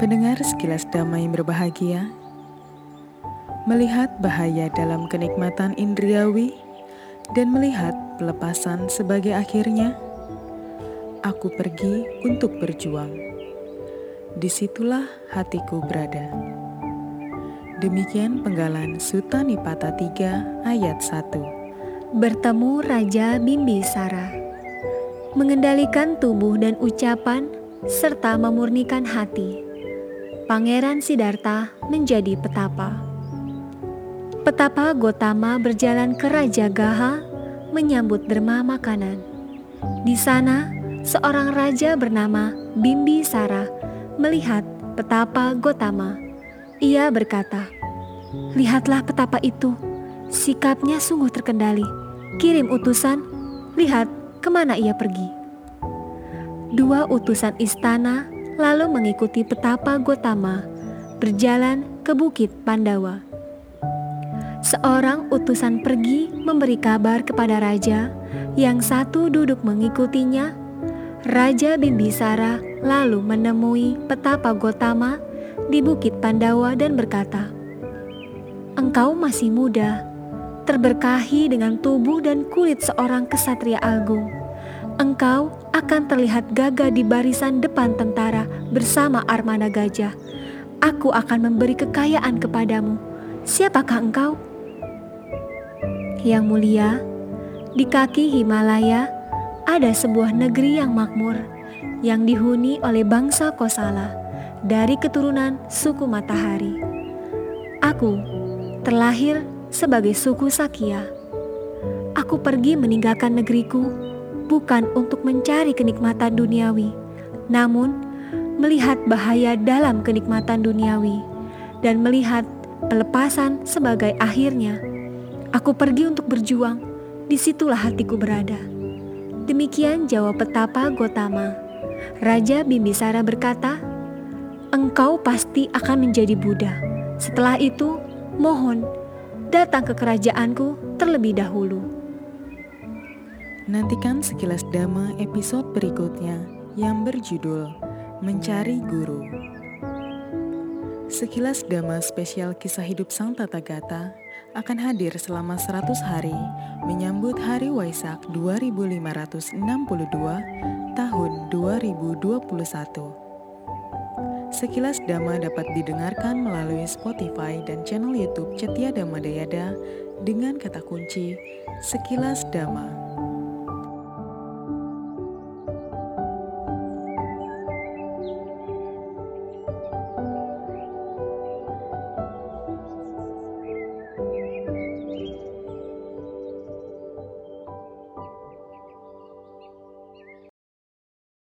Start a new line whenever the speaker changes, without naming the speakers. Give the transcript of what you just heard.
Pendengar sekilas damai berbahagia, melihat bahaya dalam kenikmatan indriawi dan melihat pelepasan sebagai akhirnya, aku pergi untuk berjuang. Di situlah hatiku berada. Demikian penggalan Suta Nipata 3 ayat 1.
Bertemu Raja Bimbisara Mengendalikan tubuh dan ucapan serta memurnikan hati. Pangeran Sidarta menjadi petapa. Petapa Gotama berjalan ke Raja Gaha menyambut derma makanan. Di sana, seorang raja bernama Bimbi Sara melihat petapa Gotama. Ia berkata, "Lihatlah petapa itu, sikapnya sungguh terkendali. Kirim utusan, lihat ke mana ia pergi." Dua utusan istana lalu mengikuti petapa Gotama berjalan ke Bukit Pandawa. Seorang utusan pergi memberi kabar kepada raja, yang satu duduk mengikutinya. Raja Bimbisara lalu menemui petapa Gotama di Bukit Pandawa dan berkata, "Engkau masih muda, terberkahi dengan tubuh dan kulit seorang kesatria agung." Engkau akan terlihat gagah di barisan depan tentara bersama armada gajah. Aku akan memberi kekayaan kepadamu. Siapakah engkau? Yang mulia, di kaki Himalaya ada sebuah negeri yang makmur yang dihuni oleh bangsa Kosala dari keturunan suku Matahari. Aku terlahir sebagai suku Sakya. Aku pergi meninggalkan negeriku bukan untuk mencari kenikmatan duniawi, namun melihat bahaya dalam kenikmatan duniawi dan melihat pelepasan sebagai akhirnya. Aku pergi untuk berjuang, di situlah hatiku berada. Demikian jawab petapa Gotama. Raja Bimbisara berkata, Engkau pasti akan menjadi Buddha. Setelah itu, mohon datang ke kerajaanku terlebih dahulu.
Nantikan sekilas dhamma episode berikutnya yang berjudul Mencari Guru. Sekilas dhamma spesial kisah hidup Sang Tata Gata akan hadir selama 100 hari menyambut Hari Waisak 2562 tahun 2021. Sekilas Dhamma dapat didengarkan melalui Spotify dan channel YouTube Cetia Dhamma Dayada dengan kata kunci Sekilas Dhamma.